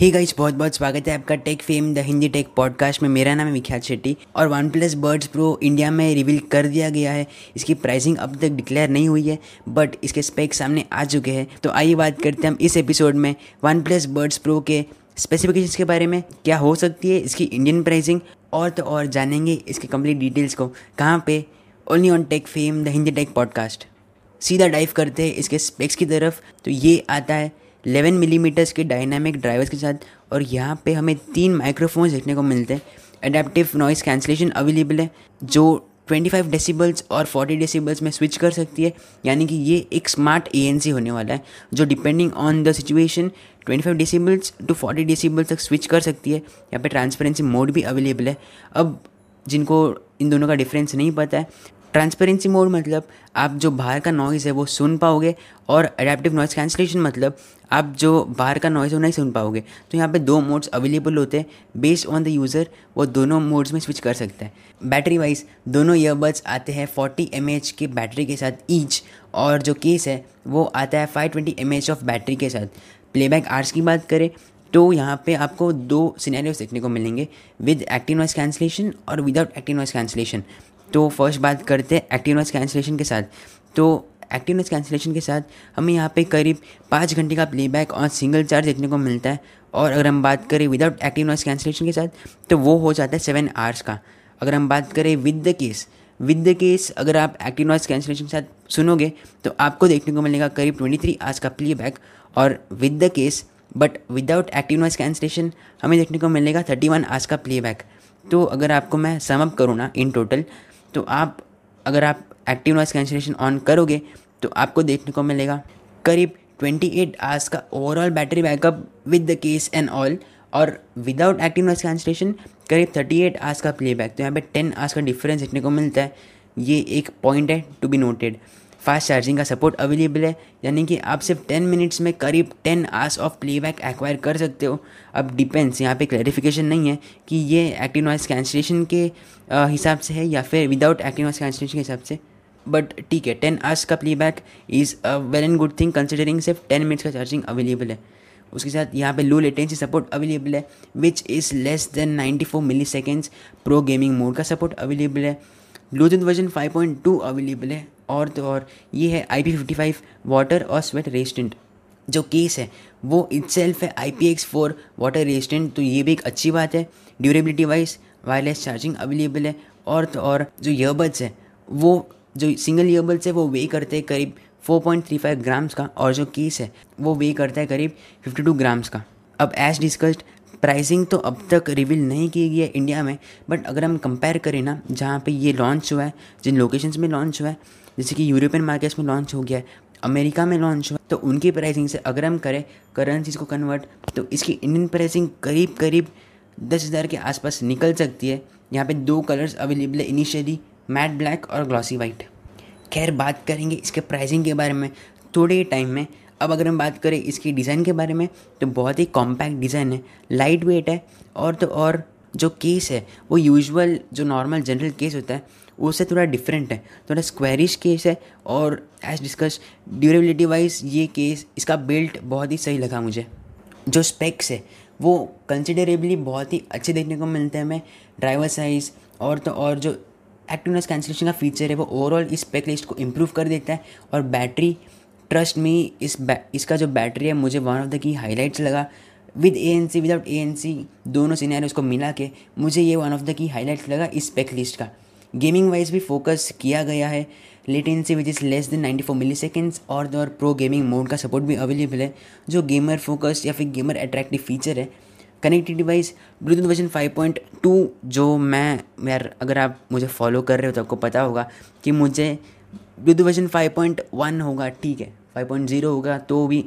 ही guys बहुत बहुत स्वागत है आपका tech fame the Hindi tech podcast में। मेरा नाम है विख्यात शेट्टी और one plus birds Pro India में रिवील कर दिया गया है। इसकी प्राइसिंग अब तक डिक्लेयर नहीं हुई है बट इसके स्पेक सामने आ चुके हैं। तो आइए बात करते हैं हम इस एपिसोड में वन प्लस बर्ड्स प्रो के स्पेसिफिकेशंस के बारे में। क्या हो सकती है इसकी इंडियन प्राइसिंग और तो और जानेंगे इसके कंप्लीट डिटेल्स को। कहाँ पे? Only on tech fame the Hindi tech podcast सीधा डाइव करते हैं इसके स्पेक्स की तरफ़। तो ये आता है 11 मिलीमीटर्स के डायनामिक ड्राइवर्स के साथ, और यहाँ पे हमें तीन माइक्रोफोन्स देखने को मिलते हैं। अडेप्टिव नॉइस कैंसलेशन अवेलेबल है, जो 25 डेसिबल्स और 40 डेसिबल्स में स्विच कर सकती है। यानी कि ये एक स्मार्ट ए होने वाला है, जो depending on the situation 25 decibels to 40 decibels तक स्विच कर सकती है। यहाँ पे ट्रांसपेरेंसी मोड भी अवेलेबल है। अब जिनको इन दोनों का डिफरेंस नहीं पता है ट्रांसपेरेंसी मोड मतलब आप जो बाहर का नॉइज़ है वो सुन पाओगे और अडेप्टिव नॉइज़ कैंसलेशन मतलब आप जो बाहर का नॉइज़ वो नहीं सुन पाओगे। तो यहाँ पे दो मोड्स अवेलेबल होते हैं। बेस्ड ऑन द यूज़र वो दोनों मोड्स में स्विच कर सकता है। बैटरी वाइज दोनों ईयरबड्स आते हैं 40 एम के बैटरी के साथ ईच और जो केस है, वो आता है 520 ट्वेंटी एम ऑफ़ बैटरी के साथ। प्लेबैक आर्स की बात करें तो यहाँ पे आपको दो सिनेरियोस देखने को मिलेंगे। विद एक्टिव नॉइस कैंसलेशन और विदाउट एक्टिव नॉइस कैंसलेशन तो फ़र्स्ट बात करते हैं एक्टिव नॉइस कैंसलेशन के साथ। तो एक्टिव नॉइस कैंसलेशन के साथ हमें यहाँ पे करीब पाँच घंटे का प्लेबैक और सिंगल चार्ज देखने को मिलता है। और अगर हम बात करें विदाउट एक्टिव नॉइस कैंसिलेशन के साथ तो वो हो जाता है सेवन आवर्स का। अगर हम बात करें with the case with the case अगर आप एक्टिव नॉइस कैंसिलेशन के साथ सुनोगे तो आपको देखने को मिलेगा करीब ट्वेंटी थ्री आवर्स का प्लेबैक और with the case but without active noise cancellation हमें देखने को मिलेगा थर्टी वन आवर्स का प्लेबैक तो अगर आपको मैं समअप करूँ ना इन टोटल तो आप, अगर आप एक्टिव नॉइस कैंसिलेशन ऑन करोगे तो आपको देखने को मिलेगा करीब 28 एट आवर्स का overall battery backup with the case and all और विदाउट एक्टिव नॉइस कैंसिलेशन करीब 38 एट आवर्स का प्लेबैक तो यहाँ पे 10 आवर्स का डिफरेंस देखने को मिलता है। ये एक पॉइंट है to be noted fast charging का सपोर्ट अवेलेबल है। यानी कि आप सिर्फ़ टेन मिनट्स में करीब ten hours of playback acquire कर सकते हो। अब डिपेंड्स यहाँ पे क्लैरिफिकेशन नहीं है कि ये एक्टिव नॉइस कैंसलेशन के हिसाब से है या फिर विदाउट एक्टिव नॉइस कैंसलेशन के हिसाब से। बट ठीक है टेन आवर्स का playback is a well and good thing considering सिर्फ़ टेन मिनट्स का चार्जिंग अवेलेबल है। उसके साथ यहाँ पे लो लेटेंसी सपोर्ट अवेलेबल है which is less than 94 four milliseconds pro gaming mode का सपोर्ट अवेलेबल है। ब्लूटूथ वर्जन 5.2 अवेलेबल है और तो और ये है I P fifty five water और स्वेट रेजिस्टेंट जो केस है, वो इट्सेल्फ है I P X four water resistant तो ये भी एक अच्छी बात है। Durability wise wireless charging available है और तो और जो ईयरबड्स है, वो जो सिंगल ईयरबड्स है, वो वे करते हैं करीब 4.35 ग्राम्स का और जो केस है, वो वे करता है करीब 52 ग्राम्स का। अब एज डिस्कस्ड प्राइसिंग तो अब तक रिवील नहीं की गई है इंडिया में बट अगर हम कंपेयर करें ना, जहाँ पे ये लॉन्च हुआ है, जिन लोकेशंस में लॉन्च हुआ है, जैसे कि यूरोपियन मार्केट्स में लॉन्च हो गया है अमेरिका में लॉन्च हुआ तो उनकी प्राइसिंग से अगर हम करें करेंसीज को कन्वर्ट तो इसकी इंडियन प्राइसिंग करीब करीब दस हज़ार के आसपास निकल सकती है। यहाँ पे दो कलर्स अवेलेबल है इनिशियली मैट ब्लैक और ग्लॉसी वाइट खैर, बात करेंगे इसके प्राइसिंग के बारे में। थोड़े ही टाइम में अब अगर हम बात करें इसकी डिज़ाइन के बारे में तो बहुत ही कॉम्पैक्ट डिज़ाइन है लाइट वेट है, और तो और जो केस है, वो यूजुअल जो नॉर्मल जनरल केस होता है, उससे थोड़ा डिफरेंट है, थोड़ा स्क्वायरिश केस है, और एज डिस्कस ड्यूरेबिलिटी वाइज ये केस इसका बिल्ट बहुत ही सही लगा मुझे। जो स्पेक्स है, वो कंसिडरेबली बहुत ही अच्छे देखने को मिलते हैं हमें ड्राइवर साइज़ और तो और जो एक्टिवनेस कैंसिलेशन का फीचर है, वो ओवरऑल इस स्पेक लिस्ट को इम्प्रूव कर देता है, और बैटरी ट्रस्ट मी, इस इसका जो बैटरी है, मुझे one of the key highlights लगा। With A N C without A N C दोनों सीनियर उसको मिला के मुझे ये one of the key highlights लगा इस स्पेक लिस्ट का। गेमिंग वाइज भी फोकस किया गया है। Latency which is less than ninety four milliseconds और दौर प्रो गेमिंग मोड का सपोर्ट भी अवेलेबल है, जो गेमर फोकस या फिर गेमर अट्रैक्टिव फीचर है। कनेक्टिविटी वाइज ब्लूटूथ वर्जन 5.2 जो मैं, यार, अगर आप मुझे फॉलो कर रहे हो तो आपको पता होगा कि मुझे ब्लूटूथ वर्जन 5.1 होगा, ठीक है। 5.0 होगा तो भी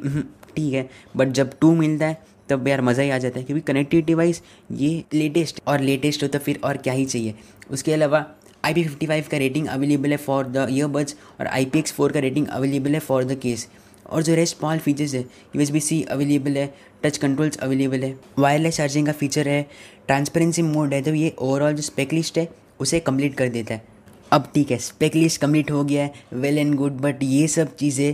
ठीक है। बट जब टू मिलता है, तब यार मज़ा ही आ जाता है, क्योंकि कनेक्टिविटी वाइज ये लेटेस्ट और लेटेस्ट हो तो फिर और क्या ही चाहिए। उसके अलावा आई पी फिफ्टी फाइव का रेटिंग अवेलेबल है फॉर द ईयरबड्स और आई पी एक्स फोर का रेटिंग अवेलेबल है फॉर द केस और जो रेस्ट स्मॉल फीचर्स है U S B C available है टच कंट्रोल्स अवेलेबल है वायरलेस चार्जिंग का फीचर है ट्रांसपेरेंसी मोड है तो ये ओवरऑल जो स्पेक लिस्ट है, उसे कंप्लीट कर देता है। अब ठीक है स्पेक लिस्ट कंप्लीट हो गया है वेल एंड गुड बट ये सब चीज़ें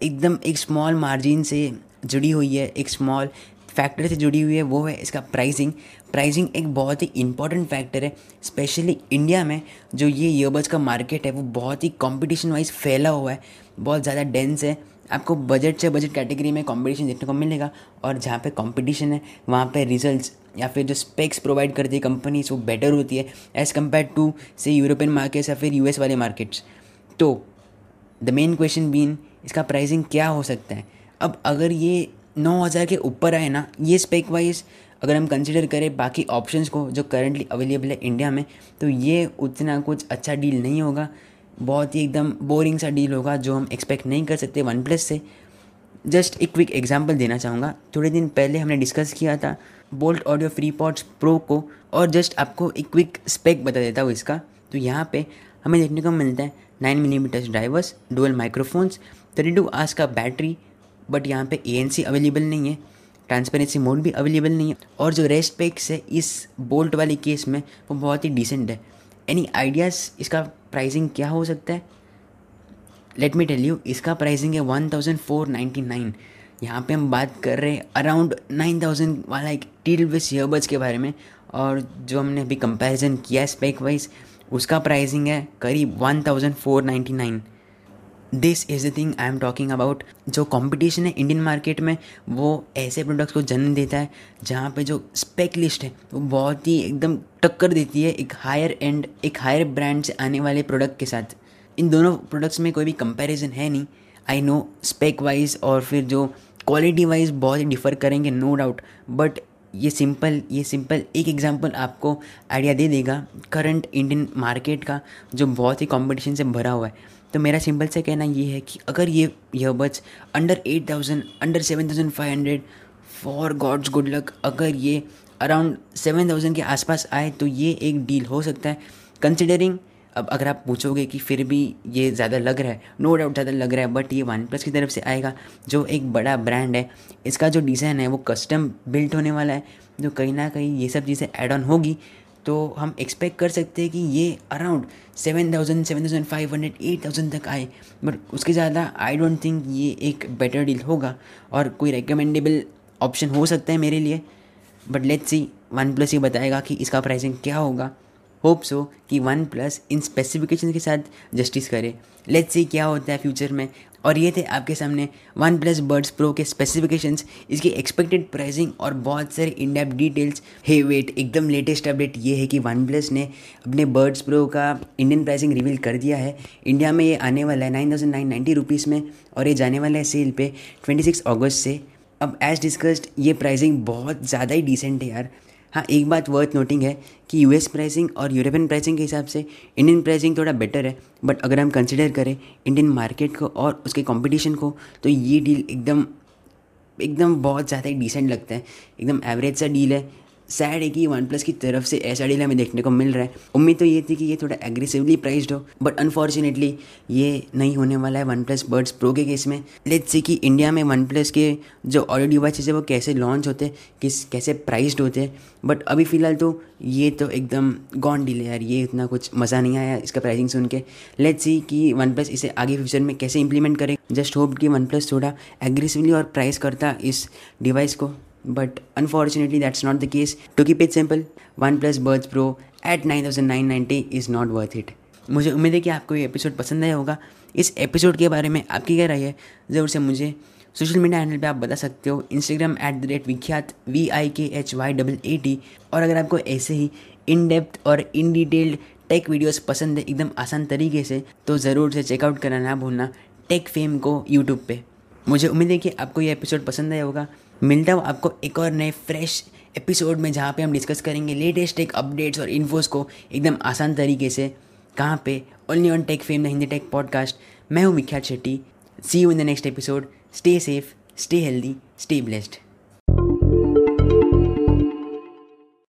एकदम एक स्मॉल मार्जिन से जुड़ी हुई है, एक स्मॉल फैक्टर से जुड़ी हुई है, वो है इसका प्राइसिंग प्राइसिंग एक बहुत ही इंपॉर्टेंट फैक्टर है स्पेशली इंडिया में जो ये ईयरबड्स का मार्केट है, वो बहुत ही कॉम्पिटिशन वाइज फैला हुआ है. बहुत ज़्यादा डेंस है. आपको बजट से बजट कैटेगरी में कंपटीशन देखने को मिलेगा और जहाँ पे कंपटीशन है, वहाँ पे रिजल्ट्स या फिर जो स्पेक्स प्रोवाइड करती है कंपनीज़ वो बेटर होती है एज़ कंपेयर टू से यूरोपियन मार्केट्स या फिर यूएस वाले मार्केट्स तो द मेन क्वेश्चन बीन इसका प्राइसिंग क्या हो सकता है? अब अगर ये नौ हज़ार के ऊपर आए ना, ये स्पेक वाइज अगर हम कंसिडर करें बाकी ऑप्शंस को जो करंटली अवेलेबल है इंडिया में तो ये उतना कुछ अच्छा डील नहीं होगा। बहुत ही एकदम बोरिंग सा डील होगा जो हम एक्सपेक्ट नहीं कर सकते वन प्लस से। जस्ट एक क्विक एग्जांपल देना चाहूँगा। थोड़े दिन पहले हमने डिस्कस किया था Boult audio FreePods Pro को, और जस्ट आपको एक क्विक स्पेक बता देता हूँ इसका। तो यहाँ पे हमें देखने को मिलता है nine millimeters drivers dual microphones thirty two hours का बैटरी बट यहाँ पे ए अवेलेबल नहीं है ट्रांसपेरेंसी मोड भी अवेलेबल नहीं है, और जो रेस्ट पैक्स है इस बोल्ट वाले केस में, वो बहुत ही डिसेंट है। एनी आइडियाज़ इसका प्राइसिंग क्या हो सकता है? लेट मी टेल यू इसका प्राइसिंग है one thousand four ninety nine यहाँ पर हम बात कर रहे हैं अराउंड नाइन थाउज़ेंड वाला एक टी विस ईयरबड्स के बारे में, और जो हमने अभी कंपैरिजन किया है स्पेक वाइज उसका प्राइसिंग है करीब one thousand four ninety nine this is the thing I am talking about जो कंपटीशन है इंडियन मार्केट में, वो ऐसे प्रोडक्ट्स को जन्म देता है, जहाँ पे जो स्पेक लिस्ट है, वो बहुत ही एकदम टक्कर देती है एक हायर एंड एक हायर ब्रांड से आने वाले प्रोडक्ट के साथ. इन दोनों प्रोडक्ट्स में कोई भी कंपैरिजन है नहीं. आई नो स्पेक वाइज और फिर जो क्वालिटी वाइज बहुत ही डिफ़र करेंगे नो डाउट बट ये सिंपल ये सिंपल एक एग्जांपल आपको आइडिया दे देगा करंट इंडियन मार्केट का, जो बहुत ही कंपटीशन से भरा हुआ है। तो मेरा सिंपल से कहना ये है कि अगर ये earbuds under eight thousand under seven thousand five hundred for God's good luck अगर ये अराउंड सेवन थाउज़ेंड के आसपास आए तो ये एक डील हो सकता है। कंसिडरिंग अब अगर आप पूछोगे कि फिर भी ये ज़्यादा लग रहा है नो डाउट ज़्यादा लग रहा है बट ये वन प्लस की तरफ़ से आएगा, जो एक बड़ा ब्रांड है, इसका जो डिज़ाइन है वो कस्टम बिल्ट होने वाला है, जो कहीं ना कहीं ये सब चीज़ें ऐड ऑन होगी तो हम एक्सपेक्ट कर सकते हैं कि ये around seven thousand seven thousand five hundred eight thousand तक आए बट उसके ज़्यादा आई डोंट थिंक ये एक बेटर डील होगा, और कोई रिकमेंडेबल ऑप्शन हो सकता है मेरे लिए but let's see OnePlus ये बताएगा कि इसका प्राइसिंग क्या होगा। होप सो कि वन प्लस इन स्पेसिफिकेशन के साथ जस्टिस करे। लेट्स सी क्या होता है फ्यूचर में। और ये थे आपके सामने वन प्लस बर्ड्स प्रो के स्पेसिफिकेशंस इसकी एक्सपेक्टेड प्राइसिंग और बहुत सारे in depth details hey wait एकदम लेटेस्ट अपडेट ये है कि वन प्लस ने अपने बर्ड्स प्रो का इंडियन प्राइसिंग रिवील कर दिया है। इंडिया में ये आने वाला है nine thousand nine ninety rupees में और ये जाने वाला है सेल पे ट्वेंटी सिक्स अगस्त से। अब एज डिस्कस्ड ये प्राइसिंग बहुत ज़्यादा ही डिसेंट है यार। हाँ एक बात वर्थ नोटिंग है कि यूएस प्राइसिंग और यूरोपियन प्राइसिंग के हिसाब से इंडियन प्राइसिंग थोड़ा बेटर है बट अगर हम कंसिडर करें इंडियन मार्केट को और उसके कॉम्पिटिशन को तो ये डील एकदम एकदम बहुत ज़्यादा डिसेंट लगता है। एकदम एवरेज सा डील है। सैड है कि वन प्लस की तरफ़ से ऐसा डील हमें देखने को मिल रहा है। उम्मीद तो ये थी कि ये थोड़ा एग्रेसिवली प्राइस्ड हो बट अनफॉर्चुनेटली ये नहीं होने वाला है वन प्लस बर्ड्स प्रो के केस में। लेट्स से कि इंडिया में वन प्लस के जो ऑडियो डिवाइसेज है वो कैसे लॉन्च होते किस, कैसे प्राइस्ड होते हैं। बट अभी फ़िलहाल तो ये तो एकदम गॉन डील है यार, ये इतना कुछ मज़ा नहीं आया इसका प्राइसिंग सुन के। लेट्स सी कि वन प्लस इसे आगे फ्यूचर में कैसे इंप्लीमेंट करे। जस्ट होप कि वन प्लस थोड़ा एग्रेसिवली और प्राइस करता इस डिवाइस को। But unfortunately, that's not the case. To keep it simple, OnePlus Buds Pro at 9990 is not worth it. मुझे उम्मीद है कि आपको ये एपिसोड पसंद आया होगा। इस एपिसोड के बारे में आपकी क्या राय है? ज़रूर से मुझे सोशल मीडिया हैंडल पे आप बता सकते हो। Instagram at the rate Vikhyat V I K H Y double A T और अगर आपको ऐसे ही इन डेप्थ और इन डिटेल्ड टेक वीडियोस पसंद है, एकदम आसान तरीके से तो ज़रूर से चेकआउट करना ना भूलना टेक फेम को यूट्यूब पे। मुझे उम्मीद है कि आपको ये एपिसोड पसंद आया होगा। मिलता हूँ आपको एक और नए फ्रेश एपिसोड में जहाँ पे हम डिस्कस करेंगे लेटेस्ट टेक अपडेट्स और इन्फोज को एकदम आसान तरीके से। कहाँ पे? Only on Tech Fame the Hindi tech podcast मैं हूँ Vikhyat Shetty. See you in the next episode stay safe stay healthy stay blessed